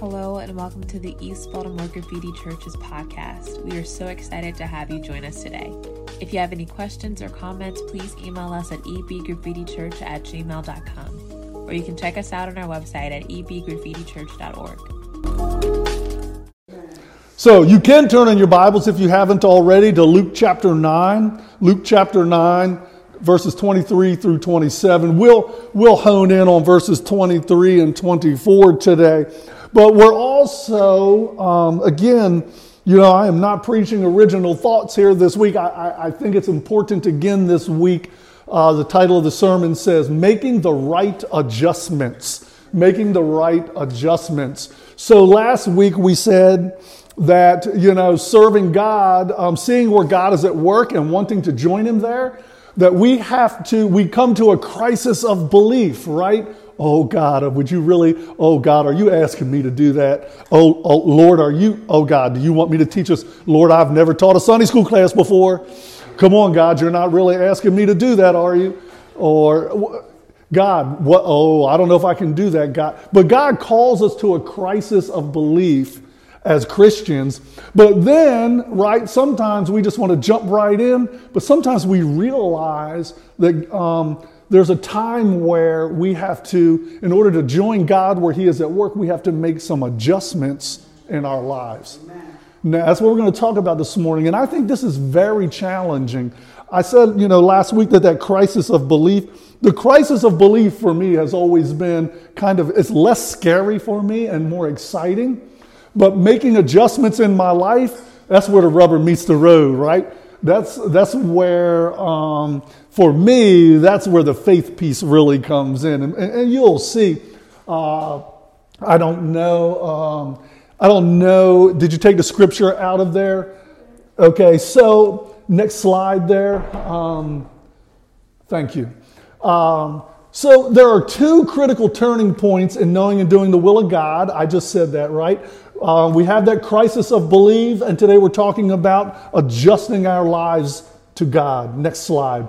Hello, and welcome to the East Baltimore Graffiti Church's podcast. We are so excited to have you join us today. If you have any questions or comments, please email us at ebgraffitichurch at gmail.com, or you can check us out on our website at ebgraffitichurch.org. So you can turn in your Bibles if you haven't already to Luke chapter 9. Luke chapter 9 verses 23 through 27. We'll, we'll hone in on verses 23 and 24 today. But we're also, um, again, you know, I am not preaching original thoughts here this week. I, I, I think it's important again this week. Uh, the title of the sermon says, Making the Right Adjustments. Making the Right Adjustments. So last week we said that, you know, serving God, um, seeing where God is at work and wanting to join Him there, that we have to, we come to a crisis of belief, right? Oh God, would you really? Oh God, are you asking me to do that? Oh, oh, Lord, are you? Oh God, do you want me to teach us? Lord, I've never taught a Sunday school class before. Come on, God, you're not really asking me to do that, are you? Or God, what? Oh, I don't know if I can do that, God. But God calls us to a crisis of belief as Christians. But then, right, sometimes we just want to jump right in, but sometimes we realize that um, there's a time where we have to, in order to join God where He is at work, we have to make some adjustments in our lives. Now, that's what we're going to talk about this morning. And I think this is very challenging. I said, you know, last week that that crisis of belief, the crisis of belief for me has always been kind of, it's less scary for me and more exciting. But making adjustments in my life, that's where the rubber meets the road, right? That's, that's where um, for me, that's where the faith piece really comes in. And, and you'll see, uh, I don't know, um, I don't know, did you take the scripture out of there? Okay, so next slide there. Um, thank you. Um, so there are two critical turning points in knowing and doing the will of God. I just said that, right? Uh, we have that crisis of belief, and today we're talking about adjusting our lives to God. Next slide.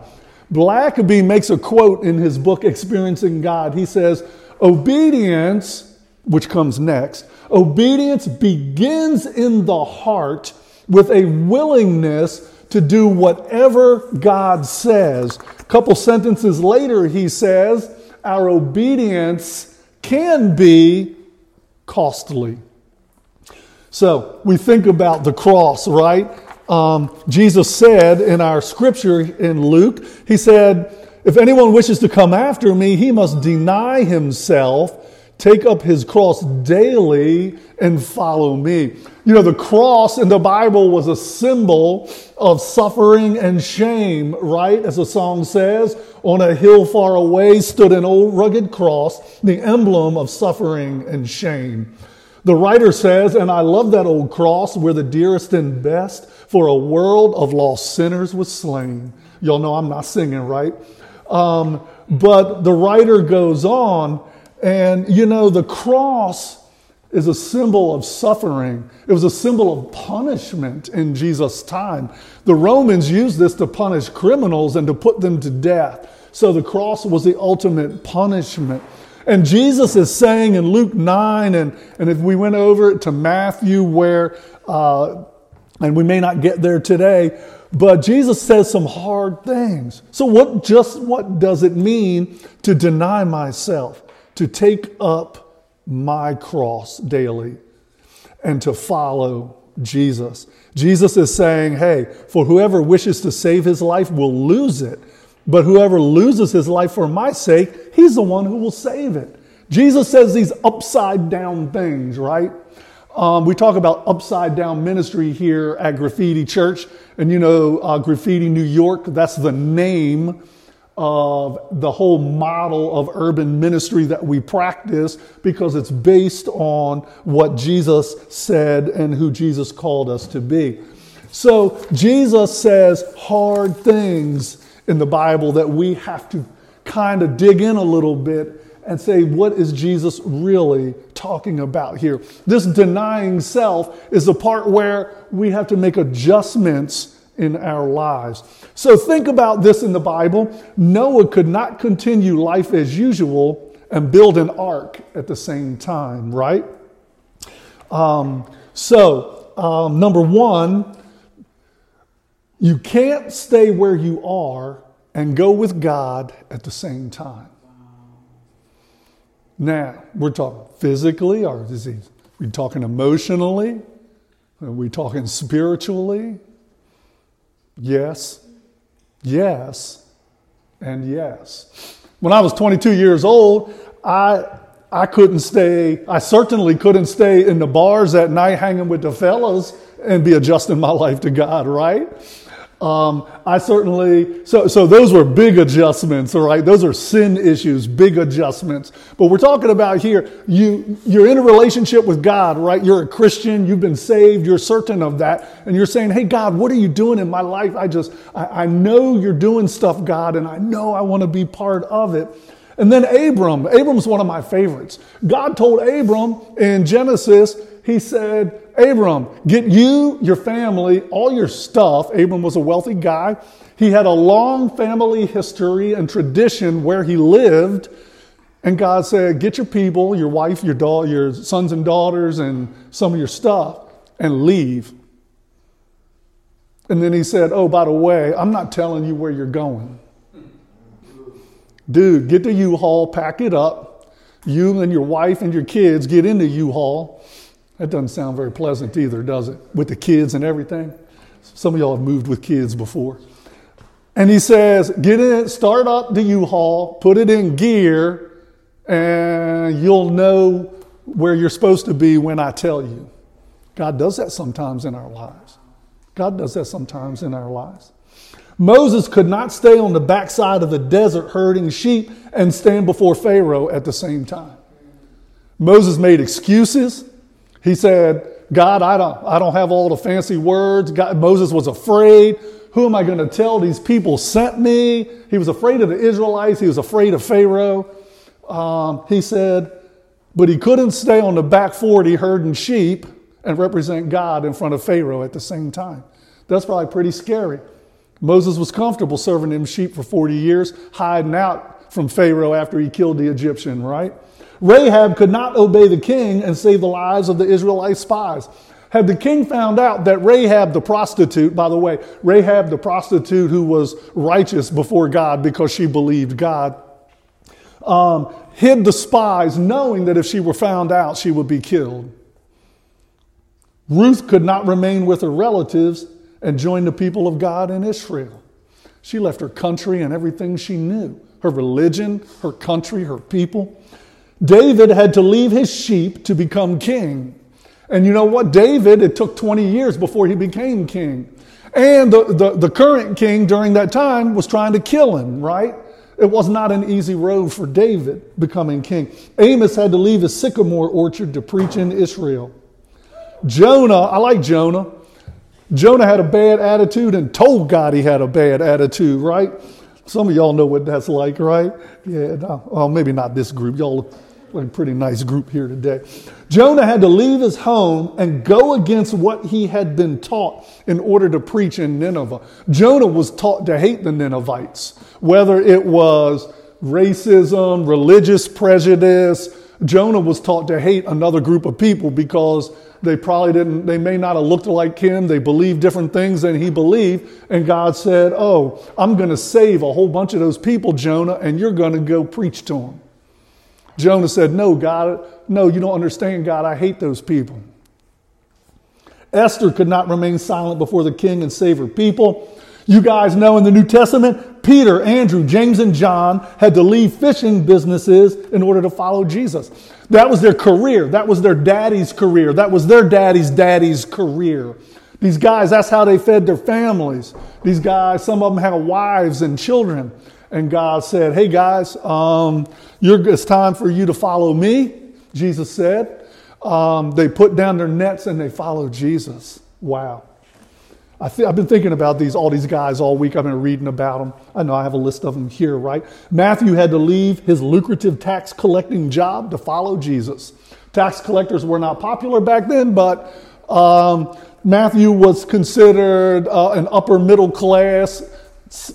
Blackaby makes a quote in his book, Experiencing God. He says, Obedience, which comes next, obedience begins in the heart with a willingness to do whatever God says. A couple sentences later, he says, Our obedience can be costly. So we think about the cross, right? Um, Jesus said in our scripture in Luke, He said, If anyone wishes to come after me, he must deny himself, take up his cross daily, and follow me. You know, the cross in the Bible was a symbol of suffering and shame, right? As the song says, on a hill far away stood an old rugged cross, the emblem of suffering and shame. The writer says, and I love that old cross where the dearest and best for a world of lost sinners was slain. Y'all know I'm not singing, right? Um, but the writer goes on, and you know, the cross is a symbol of suffering. It was a symbol of punishment in Jesus' time. The Romans used this to punish criminals and to put them to death. So the cross was the ultimate punishment. And Jesus is saying in Luke 9, and, and if we went over it to Matthew, where, uh, and we may not get there today, but Jesus says some hard things. So, what just what does it mean to deny myself, to take up my cross daily, and to follow Jesus? Jesus is saying, hey, for whoever wishes to save his life will lose it. But whoever loses his life for my sake, he's the one who will save it. Jesus says these upside down things, right? Um, we talk about upside down ministry here at Graffiti Church. And you know, uh, Graffiti New York, that's the name of the whole model of urban ministry that we practice because it's based on what Jesus said and who Jesus called us to be. So Jesus says hard things in the Bible that we have to kind of dig in a little bit and say, what is Jesus really talking about here? This denying self is the part where we have to make adjustments in our lives. So think about this in the Bible. Noah could not continue life as usual and build an ark at the same time, right? Um, so, um, number one, you can't stay where you are and go with God at the same time. Now, we're talking physically or disease. We're talking emotionally. Are we talking spiritually? Yes, yes, and yes. When I was 22 years old, I, I couldn't stay, I certainly couldn't stay in the bars at night hanging with the fellas and be adjusting my life to God, right? Um, I certainly, so, so those were big adjustments, all right? Those are sin issues, big adjustments. But we're talking about here, you, you're in a relationship with God, right? You're a Christian, you've been saved, you're certain of that. And you're saying, hey, God, what are you doing in my life? I just, I, I know you're doing stuff, God, and I know I want to be part of it. And then Abram, Abram's one of my favorites. God told Abram in Genesis, he said, Abram, get you, your family, all your stuff. Abram was a wealthy guy. He had a long family history and tradition where he lived. And God said, Get your people, your wife, your, da- your sons and daughters, and some of your stuff, and leave. And then he said, Oh, by the way, I'm not telling you where you're going. Dude, get the U Haul, pack it up. You and your wife and your kids get in the U Haul that doesn't sound very pleasant either, does it? With the kids and everything. Some of y'all have moved with kids before. And he says, get in, start up the U-Haul, put it in gear, and you'll know where you're supposed to be when I tell you. God does that sometimes in our lives. God does that sometimes in our lives. Moses could not stay on the backside of the desert herding sheep and stand before Pharaoh at the same time. Moses made excuses. He said, God, I don't, I don't have all the fancy words. God, Moses was afraid. Who am I going to tell? These people sent me. He was afraid of the Israelites. He was afraid of Pharaoh. Um, he said, but he couldn't stay on the back 40 herding sheep and represent God in front of Pharaoh at the same time. That's probably pretty scary. Moses was comfortable serving them sheep for 40 years, hiding out from Pharaoh after he killed the Egyptian, right? Rahab could not obey the king and save the lives of the Israelite spies. Had the king found out that Rahab the prostitute, by the way, Rahab the prostitute who was righteous before God because she believed God, um, hid the spies, knowing that if she were found out, she would be killed. Ruth could not remain with her relatives and join the people of God in Israel. She left her country and everything she knew her religion, her country, her people. David had to leave his sheep to become king. And you know what? David, it took 20 years before he became king. And the, the, the, current king during that time was trying to kill him, right? It was not an easy road for David becoming king. Amos had to leave his sycamore orchard to preach in Israel. Jonah, I like Jonah. Jonah had a bad attitude and told God he had a bad attitude, right? Some of y'all know what that's like, right? Yeah, no, well, maybe not this group. Y'all a pretty nice group here today. Jonah had to leave his home and go against what he had been taught in order to preach in Nineveh. Jonah was taught to hate the Ninevites, whether it was racism, religious prejudice. Jonah was taught to hate another group of people because they probably didn't, they may not have looked like him. They believed different things than he believed. And God said, Oh, I'm going to save a whole bunch of those people, Jonah, and you're going to go preach to them. Jonah said, No, God, no, you don't understand, God. I hate those people. Esther could not remain silent before the king and save her people. You guys know in the New Testament, Peter, Andrew, James, and John had to leave fishing businesses in order to follow Jesus. That was their career. That was their daddy's career. That was their daddy's daddy's career. These guys, that's how they fed their families. These guys, some of them had wives and children and God said, Hey guys, um, it's time for you to follow me, Jesus said. Um, they put down their nets and they followed Jesus. Wow. I I've been thinking about these, all these guys all week. I've been reading about them. I know I have a list of them here, right? Matthew had to leave his lucrative tax collecting job to follow Jesus. Tax collectors were not popular back then, but um, Matthew was considered uh, an upper middle class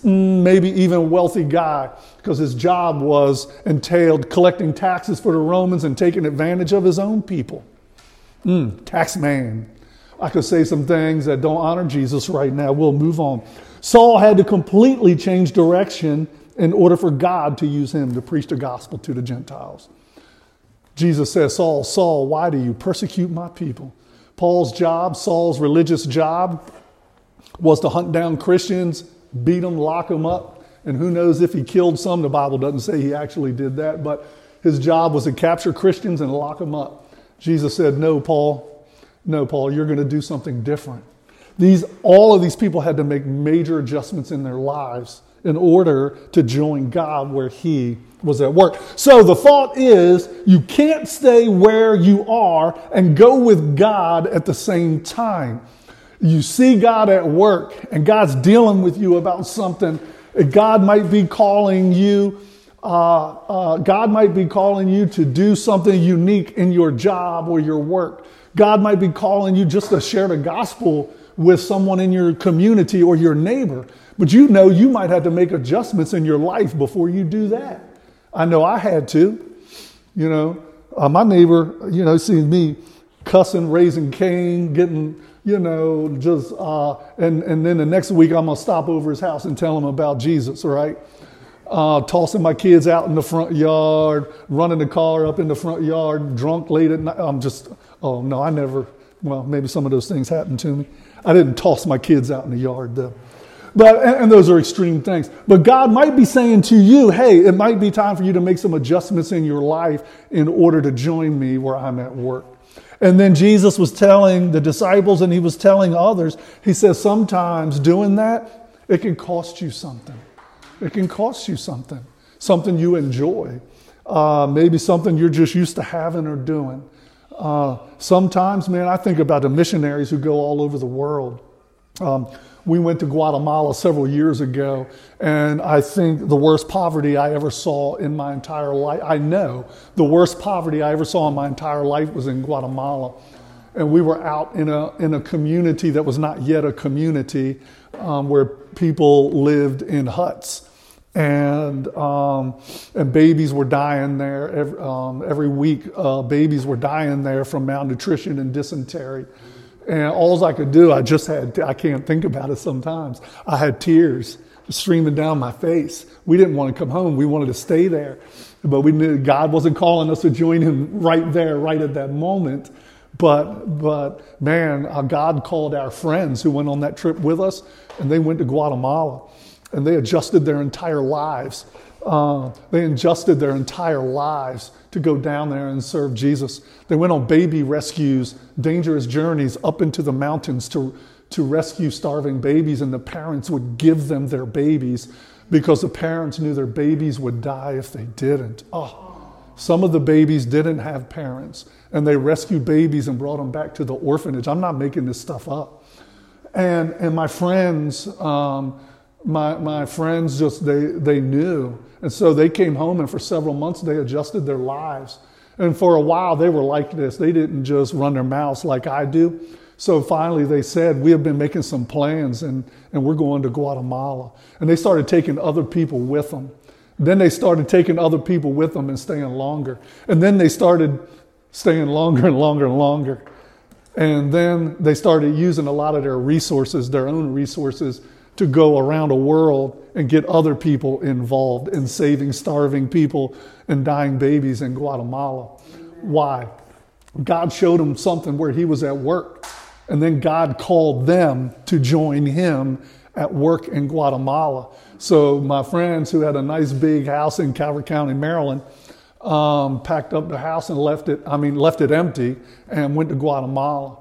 maybe even a wealthy guy because his job was entailed collecting taxes for the Romans and taking advantage of his own people. Mm, tax man. I could say some things that don't honor Jesus right now. We'll move on. Saul had to completely change direction in order for God to use him to preach the gospel to the Gentiles. Jesus says, Saul, Saul, why do you persecute my people? Paul's job, Saul's religious job, was to hunt down Christians, beat them, lock them up, and who knows if he killed some. The Bible doesn't say he actually did that, but his job was to capture Christians and lock them up. Jesus said, No, Paul, no, Paul, you're going to do something different. These, all of these people had to make major adjustments in their lives in order to join God where He was at work. So the thought is you can't stay where you are and go with God at the same time. You see God at work and God's dealing with you about something. God might be calling you. Uh, uh, God might be calling you to do something unique in your job or your work. God might be calling you just to share the gospel with someone in your community or your neighbor. But you know you might have to make adjustments in your life before you do that. I know I had to. You know, uh, my neighbor, you know, sees me cussing, raising Cain, getting, you know, just, uh, and, and then the next week I'm going to stop over his house and tell him about Jesus, right? Uh, tossing my kids out in the front yard, running the car up in the front yard, drunk late at night. I'm just, oh no, I never, well, maybe some of those things happened to me. I didn't toss my kids out in the yard though. But, and, and those are extreme things. But God might be saying to you, hey, it might be time for you to make some adjustments in your life in order to join me where I'm at work. And then Jesus was telling the disciples and he was telling others, he says, sometimes doing that, it can cost you something. It can cost you something, something you enjoy, uh, maybe something you're just used to having or doing. Uh, sometimes, man, I think about the missionaries who go all over the world. Um, we went to Guatemala several years ago, and I think the worst poverty I ever saw in my entire life, I know the worst poverty I ever saw in my entire life was in Guatemala. And we were out in a, in a community that was not yet a community um, where people lived in huts. And, um, and babies were dying there every, um, every week. Uh, babies were dying there from malnutrition and dysentery. And all I could do, I just had, I can't think about it sometimes. I had tears streaming down my face. We didn't want to come home. We wanted to stay there. But we knew God wasn't calling us to join him right there, right at that moment. But, but man, uh, God called our friends who went on that trip with us, and they went to Guatemala, and they adjusted their entire lives. Uh, they adjusted their entire lives to go down there and serve Jesus. They went on baby rescues, dangerous journeys up into the mountains to, to rescue starving babies, and the parents would give them their babies because the parents knew their babies would die if they didn't. Oh, some of the babies didn't have parents, and they rescued babies and brought them back to the orphanage. I'm not making this stuff up. And, and my friends, um, my, my friends just, they, they knew and so they came home, and for several months, they adjusted their lives. And for a while, they were like this. They didn't just run their mouths like I do. So finally, they said, We have been making some plans, and, and we're going to Guatemala. And they started taking other people with them. Then they started taking other people with them and staying longer. And then they started staying longer and longer and longer. And then they started using a lot of their resources, their own resources, to go around a world and get other people involved in saving starving people and dying babies in Guatemala. Why? God showed them something where he was at work, and then God called them to join him at work in Guatemala. So my friends who had a nice big house in Calvert County, Maryland, um, packed up the house and left it, I mean, left it empty and went to Guatemala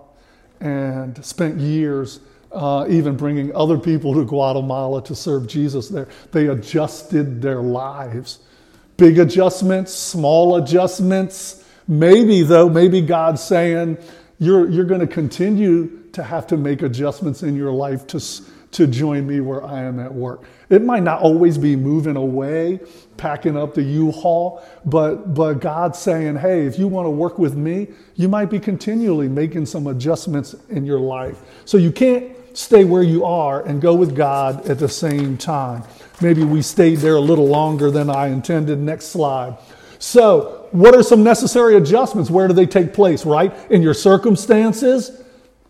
and spent years uh, even bringing other people to Guatemala to serve Jesus there. They adjusted their lives. Big adjustments, small adjustments. Maybe, though, maybe God's saying, you're, you're going to continue to have to make adjustments in your life to, to join me where I am at work. It might not always be moving away, packing up the U-Haul, but, but God's saying, hey, if you want to work with me, you might be continually making some adjustments in your life. So you can't stay where you are and go with God at the same time. Maybe we stayed there a little longer than I intended. Next slide. So, what are some necessary adjustments? Where do they take place, right? In your circumstances,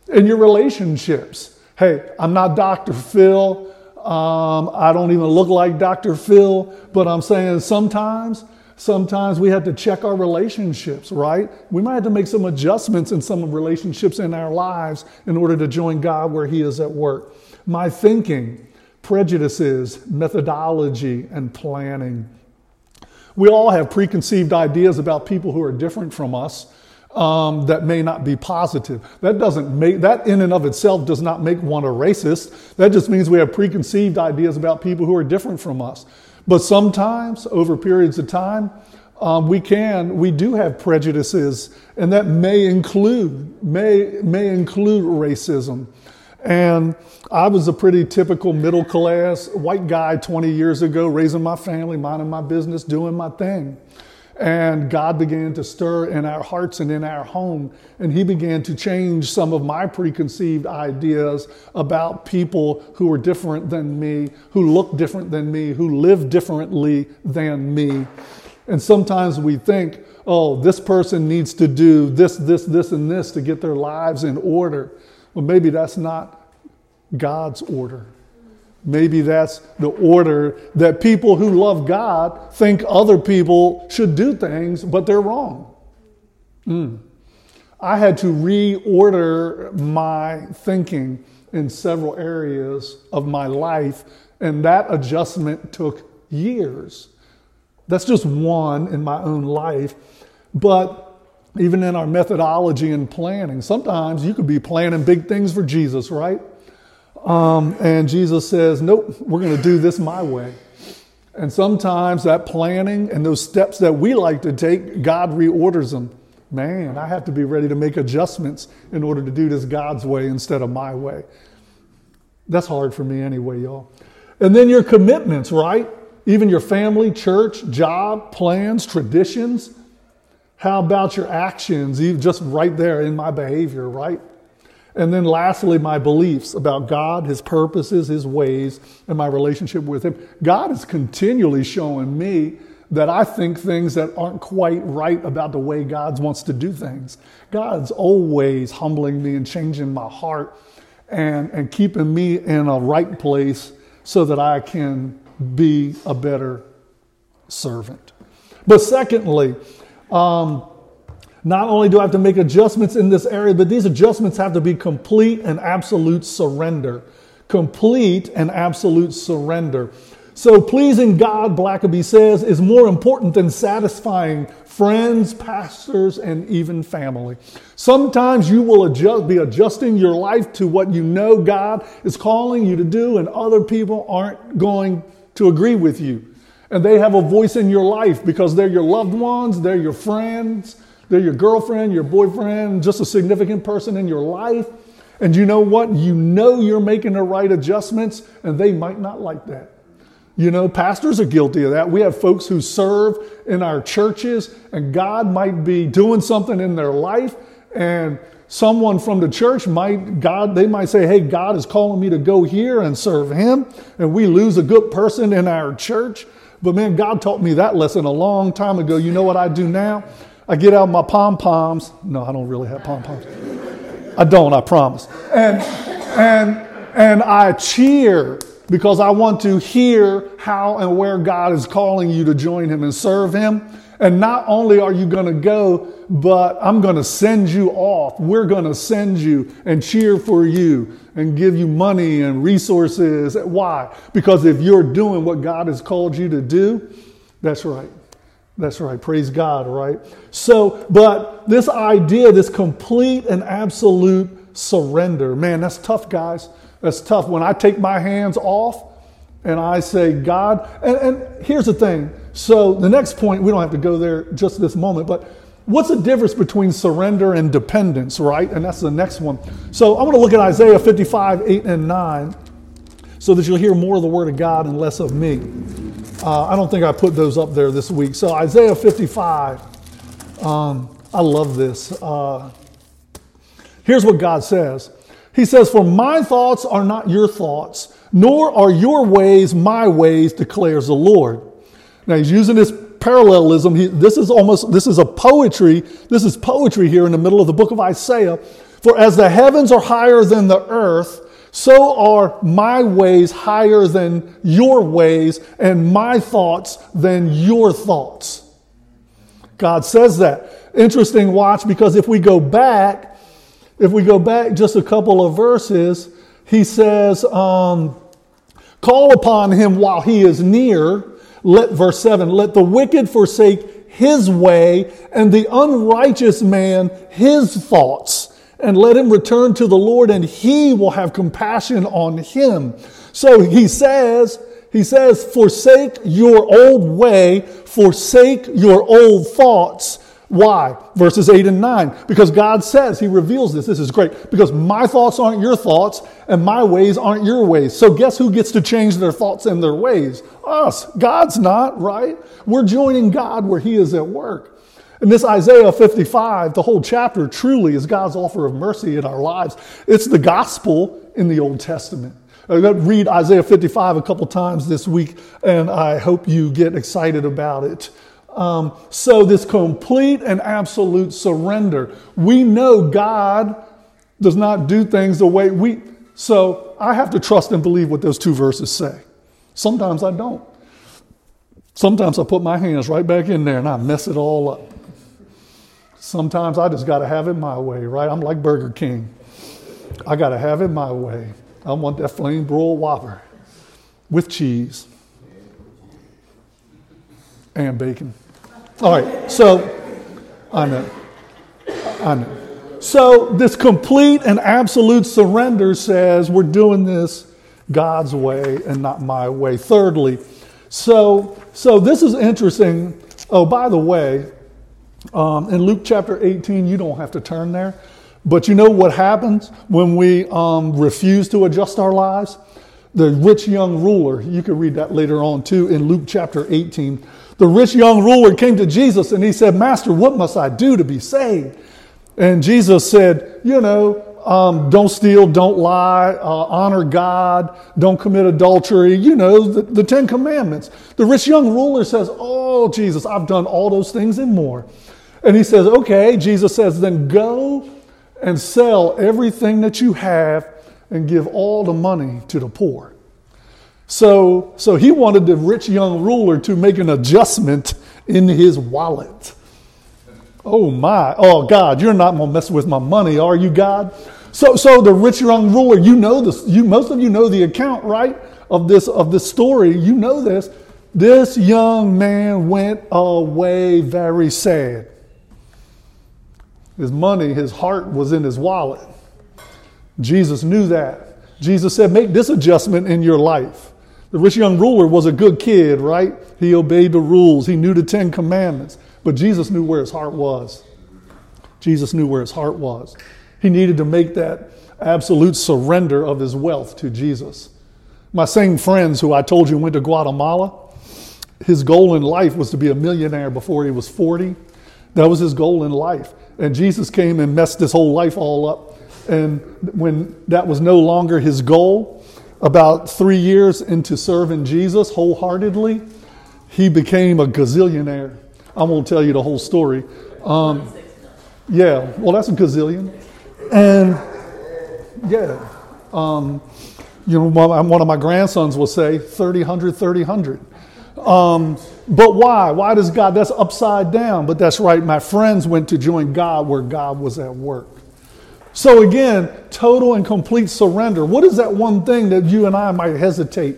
in your relationships. Hey, I'm not Dr. Phil. Um, I don't even look like Dr. Phil, but I'm saying sometimes, sometimes we have to check our relationships, right? We might have to make some adjustments in some of relationships in our lives in order to join God where He is at work. My thinking, prejudices, methodology, and planning. We all have preconceived ideas about people who are different from us um, that may not be positive. That doesn't make that in and of itself does not make one a racist. That just means we have preconceived ideas about people who are different from us. But sometimes, over periods of time, um, we can we do have prejudices, and that may include may may include racism. And I was a pretty typical middle class white guy 20 years ago, raising my family, minding my business, doing my thing. And God began to stir in our hearts and in our home. And He began to change some of my preconceived ideas about people who were different than me, who looked different than me, who lived differently than me. And sometimes we think, oh, this person needs to do this, this, this, and this to get their lives in order. Well, maybe that's not God's order. Maybe that's the order that people who love God think other people should do things, but they're wrong. Mm. I had to reorder my thinking in several areas of my life, and that adjustment took years. That's just one in my own life. But even in our methodology and planning, sometimes you could be planning big things for Jesus, right? Um, and Jesus says, Nope, we're going to do this my way. And sometimes that planning and those steps that we like to take, God reorders them. Man, I have to be ready to make adjustments in order to do this God's way instead of my way. That's hard for me anyway, y'all. And then your commitments, right? Even your family, church, job, plans, traditions. How about your actions, even just right there in my behavior, right? And then lastly, my beliefs about God, His purposes, His ways, and my relationship with Him. God is continually showing me that I think things that aren't quite right about the way God wants to do things. God's always humbling me and changing my heart and, and keeping me in a right place so that I can be a better servant. But secondly, um, not only do I have to make adjustments in this area, but these adjustments have to be complete and absolute surrender. Complete and absolute surrender. So, pleasing God, Blackaby says, is more important than satisfying friends, pastors, and even family. Sometimes you will adjust, be adjusting your life to what you know God is calling you to do, and other people aren't going to agree with you. And they have a voice in your life because they're your loved ones, they're your friends, they're your girlfriend, your boyfriend, just a significant person in your life. And you know what? You know you're making the right adjustments, and they might not like that. You know, pastors are guilty of that. We have folks who serve in our churches, and God might be doing something in their life, and someone from the church might, God, they might say, Hey, God is calling me to go here and serve Him, and we lose a good person in our church. But man, God taught me that lesson a long time ago. You know what I do now? I get out my pom poms. No, I don't really have pom poms. I don't, I promise. And, and, and I cheer because I want to hear how and where God is calling you to join Him and serve Him. And not only are you going to go, but I'm going to send you off. We're going to send you and cheer for you and give you money and resources. Why? Because if you're doing what God has called you to do, that's right. That's right. Praise God, right? So, but this idea, this complete and absolute surrender, man, that's tough, guys. That's tough. When I take my hands off and I say, God, and, and here's the thing. So, the next point, we don't have to go there just this moment, but what's the difference between surrender and dependence, right? And that's the next one. So, I want to look at Isaiah 55, 8 and 9, so that you'll hear more of the Word of God and less of me. Uh, I don't think I put those up there this week. So Isaiah 55, um, I love this. Uh, here's what God says He says, For my thoughts are not your thoughts, nor are your ways my ways, declares the Lord. Now he's using this parallelism. He, this is almost, this is a poetry. This is poetry here in the middle of the book of Isaiah. For as the heavens are higher than the earth, so are my ways higher than your ways, and my thoughts than your thoughts. God says that. Interesting watch because if we go back, if we go back just a couple of verses, he says, um, Call upon him while he is near. Let, verse 7 Let the wicked forsake his way, and the unrighteous man his thoughts, and let him return to the Lord, and he will have compassion on him. So he says, he says, forsake your old way, forsake your old thoughts. Why? Verses 8 and 9. Because God says, He reveals this. This is great. Because my thoughts aren't your thoughts, and my ways aren't your ways. So guess who gets to change their thoughts and their ways? Us. God's not, right? We're joining God where He is at work. And this Isaiah 55, the whole chapter, truly is God's offer of mercy in our lives. It's the gospel in the Old Testament. I'm going to read Isaiah 55 a couple times this week, and I hope you get excited about it. Um, so, this complete and absolute surrender. We know God does not do things the way we. So, I have to trust and believe what those two verses say. Sometimes I don't. Sometimes I put my hands right back in there and I mess it all up. Sometimes I just got to have it my way, right? I'm like Burger King. I got to have it my way. I want that flame broiled whopper with cheese and bacon. All right, so I know. I know. So this complete and absolute surrender says we're doing this God's way and not my way. Thirdly, so so this is interesting. Oh, by the way, um, in Luke chapter 18, you don't have to turn there. But you know what happens when we um, refuse to adjust our lives? The rich young ruler, you can read that later on too in Luke chapter 18. The rich young ruler came to Jesus and he said, Master, what must I do to be saved? And Jesus said, You know, um, don't steal, don't lie, uh, honor God, don't commit adultery, you know, the, the Ten Commandments. The rich young ruler says, Oh, Jesus, I've done all those things and more. And he says, Okay, Jesus says, then go and sell everything that you have and give all the money to the poor. So, so he wanted the rich young ruler to make an adjustment in his wallet. Oh my, oh God, you're not gonna mess with my money, are you, God? So, so the rich young ruler, you know this, you most of you know the account, right? Of this of this story. You know this. This young man went away very sad. His money, his heart was in his wallet. Jesus knew that. Jesus said, Make this adjustment in your life. The rich young ruler was a good kid, right? He obeyed the rules, he knew the Ten Commandments, but Jesus knew where his heart was. Jesus knew where his heart was. He needed to make that absolute surrender of his wealth to Jesus. My same friends who I told you went to Guatemala, his goal in life was to be a millionaire before he was 40. That was his goal in life. And Jesus came and messed his whole life all up. And when that was no longer his goal, about three years into serving Jesus wholeheartedly, he became a gazillionaire. I won't tell you the whole story. Um, yeah, well, that's a gazillion. And yeah, um, you know, one of my grandsons will say 30, 100, 30, 100. Um, but why? Why does God? That's upside down. But that's right. My friends went to join God where God was at work. So again, total and complete surrender. What is that one thing that you and I might hesitate?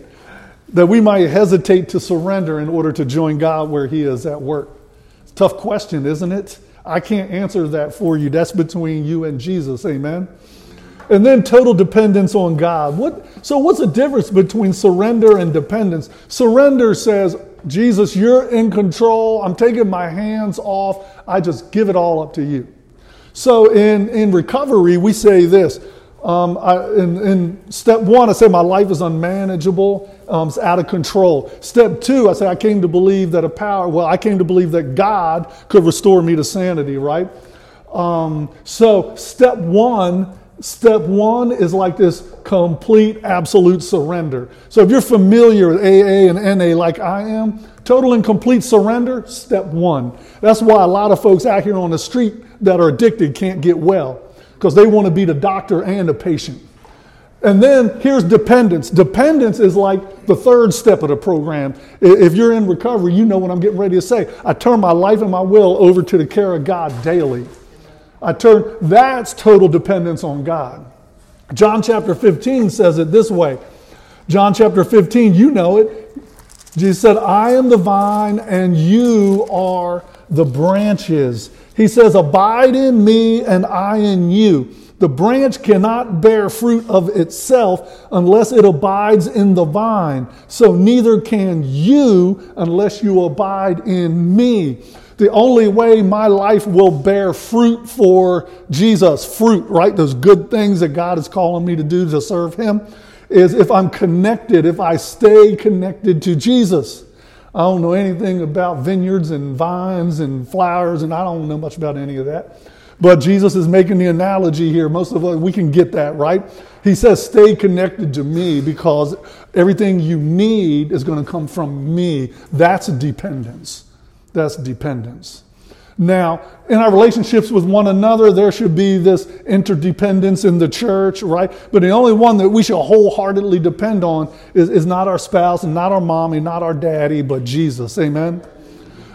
That we might hesitate to surrender in order to join God where He is at work? Tough question, isn't it? I can't answer that for you. That's between you and Jesus. Amen. And then total dependence on God. What, so, what's the difference between surrender and dependence? Surrender says, Jesus, you're in control. I'm taking my hands off. I just give it all up to you. So, in, in recovery, we say this. Um, I, in, in, step one, I say my life is unmanageable, um, it's out of control. Step two, I say I came to believe that a power, well, I came to believe that God could restore me to sanity, right? Um, so, step one Step one is like this complete, absolute surrender. So if you're familiar with AA and NA like I am, Total and complete surrender, step one. That's why a lot of folks out here on the street that are addicted can't get well because they want to be the doctor and the patient. And then here's dependence. Dependence is like the third step of the program. If you're in recovery, you know what I'm getting ready to say. I turn my life and my will over to the care of God daily. I turn, that's total dependence on God. John chapter 15 says it this way. John chapter 15, you know it. Jesus said, I am the vine and you are the branches. He says, Abide in me and I in you. The branch cannot bear fruit of itself unless it abides in the vine. So neither can you unless you abide in me. The only way my life will bear fruit for Jesus, fruit, right? Those good things that God is calling me to do to serve Him, is if I'm connected, if I stay connected to Jesus. I don't know anything about vineyards and vines and flowers, and I don't know much about any of that. But Jesus is making the analogy here. Most of us, we can get that, right? He says, stay connected to me because everything you need is going to come from me. That's dependence. That's dependence. Now, in our relationships with one another, there should be this interdependence in the church, right? But the only one that we should wholeheartedly depend on is, is not our spouse and not our mommy, not our daddy, but Jesus. Amen?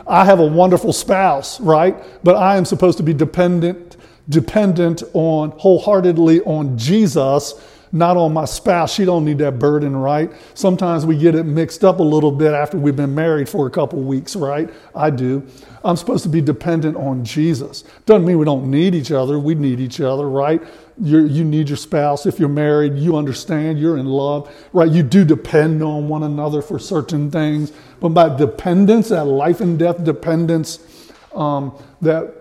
I have a wonderful spouse, right? But I am supposed to be dependent, dependent on wholeheartedly on Jesus, not on my spouse. She don't need that burden, right? Sometimes we get it mixed up a little bit after we've been married for a couple weeks, right? I do. I'm supposed to be dependent on Jesus. Doesn't mean we don't need each other. We need each other, right? You're, you need your spouse. If you're married, you understand, you're in love, right? You do depend on one another for certain things. But by dependence, that life and death dependence, um, that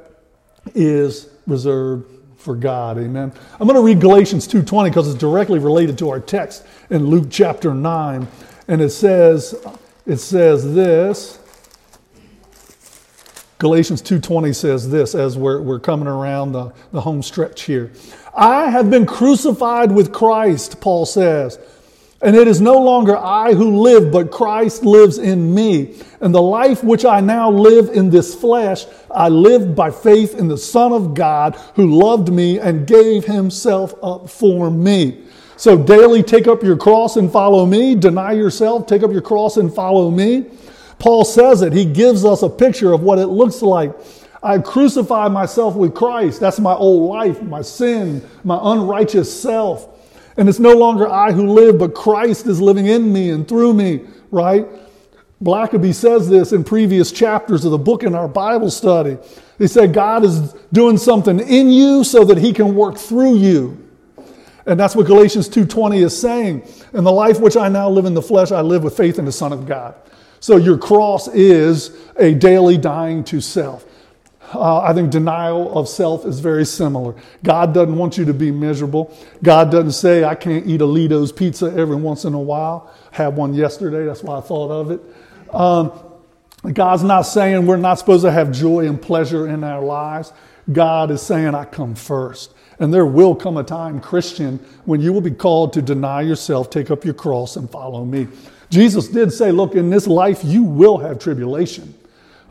is reserved for God. Amen. I'm going to read Galatians 2:20 because it's directly related to our text in Luke chapter 9. And it says, it says this. Galatians 2.20 says this as we're, we're coming around the, the home stretch here. I have been crucified with Christ, Paul says. And it is no longer I who live, but Christ lives in me. And the life which I now live in this flesh, I live by faith in the Son of God who loved me and gave himself up for me. So daily take up your cross and follow me. Deny yourself, take up your cross and follow me. Paul says it. He gives us a picture of what it looks like. I crucify myself with Christ. That's my old life, my sin, my unrighteous self. And it's no longer I who live, but Christ is living in me and through me, right? Blackaby says this in previous chapters of the book in our Bible study. He said, God is doing something in you so that he can work through you. And that's what Galatians 2.20 is saying. In the life which I now live in the flesh, I live with faith in the Son of God. So your cross is a daily dying to self. Uh, I think denial of self is very similar. God doesn't want you to be miserable. God doesn't say, I can't eat a Ledo's pizza every once in a while. Had one yesterday, that's why I thought of it. Um, God's not saying we're not supposed to have joy and pleasure in our lives. God is saying, I come first. And there will come a time, Christian, when you will be called to deny yourself, take up your cross, and follow me. Jesus did say, Look, in this life you will have tribulation.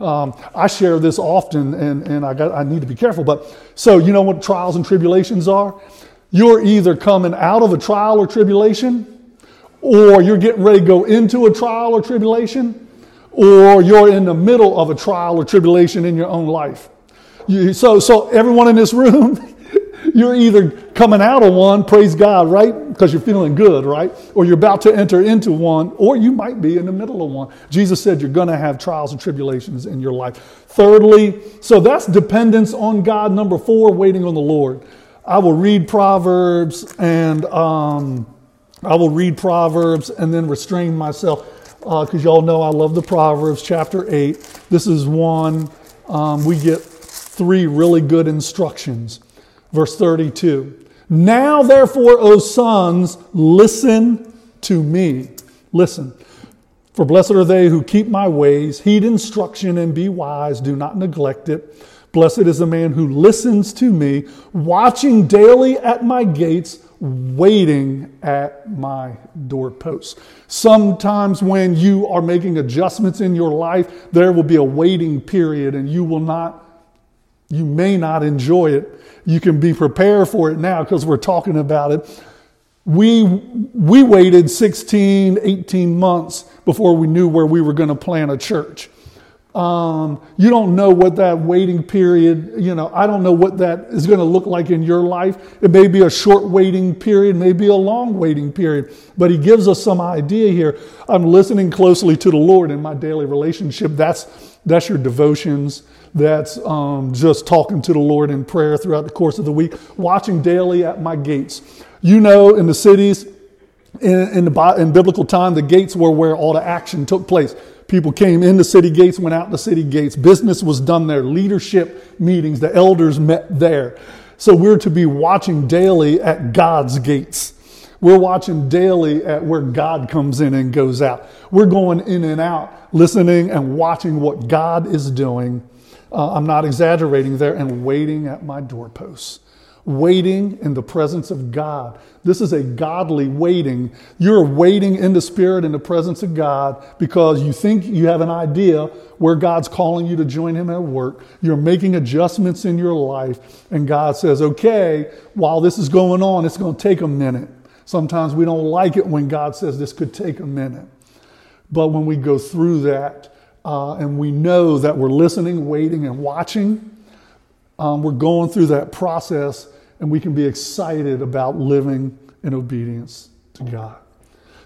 Um, I share this often, and, and I, got, I need to be careful. But so, you know what trials and tribulations are? You're either coming out of a trial or tribulation, or you're getting ready to go into a trial or tribulation, or you're in the middle of a trial or tribulation in your own life. You, so, so everyone in this room, you're either coming out of one, praise God, right? Because you're feeling good, right? Or you're about to enter into one, or you might be in the middle of one. Jesus said you're going to have trials and tribulations in your life. Thirdly, so that's dependence on God. Number four, waiting on the Lord. I will read Proverbs and um, I will read Proverbs and then restrain myself because uh, y'all know I love the Proverbs, chapter 8. This is one um, we get three really good instructions. Verse 32 Now, therefore, O sons, listen to me. Listen. For blessed are they who keep my ways, heed instruction, and be wise. Do not neglect it. Blessed is the man who listens to me, watching daily at my gates, waiting at my doorpost. Sometimes when you are making adjustments in your life, there will be a waiting period and you will not, you may not enjoy it. You can be prepared for it now because we're talking about it. We, we waited 16, 18 months before we knew where we were going to plant a church. Um, you don't know what that waiting period, you know, I don't know what that is going to look like in your life. It may be a short waiting period, maybe a long waiting period, but he gives us some idea here. I'm listening closely to the Lord in my daily relationship. That's, that's your devotions. That's um, just talking to the Lord in prayer throughout the course of the week, watching daily at my gates. You know, in the cities, in, in, the, in biblical time, the gates were where all the action took place. People came in the city gates, went out the city gates. Business was done there. Leadership meetings, the elders met there. So we're to be watching daily at God's gates. We're watching daily at where God comes in and goes out. We're going in and out, listening and watching what God is doing. Uh, I'm not exaggerating there, and waiting at my doorposts waiting in the presence of God. This is a godly waiting. You're waiting in the Spirit in the presence of God because you think you have an idea where God's calling you to join Him at work. You're making adjustments in your life, and God says, okay, while this is going on, it's going to take a minute. Sometimes we don't like it when God says this could take a minute. But when we go through that uh, and we know that we're listening, waiting, and watching, um, we're going through that process and we can be excited about living in obedience to God.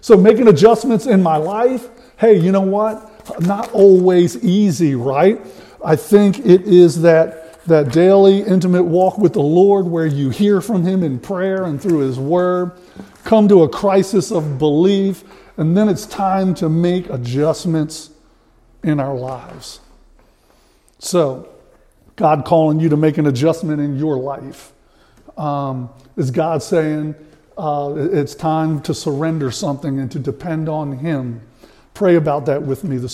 So, making adjustments in my life, hey, you know what? Not always easy, right? I think it is that, that daily intimate walk with the Lord where you hear from Him in prayer and through His Word, come to a crisis of belief, and then it's time to make adjustments in our lives. So, God calling you to make an adjustment in your life? Um, is God saying uh, it's time to surrender something and to depend on Him? Pray about that with me this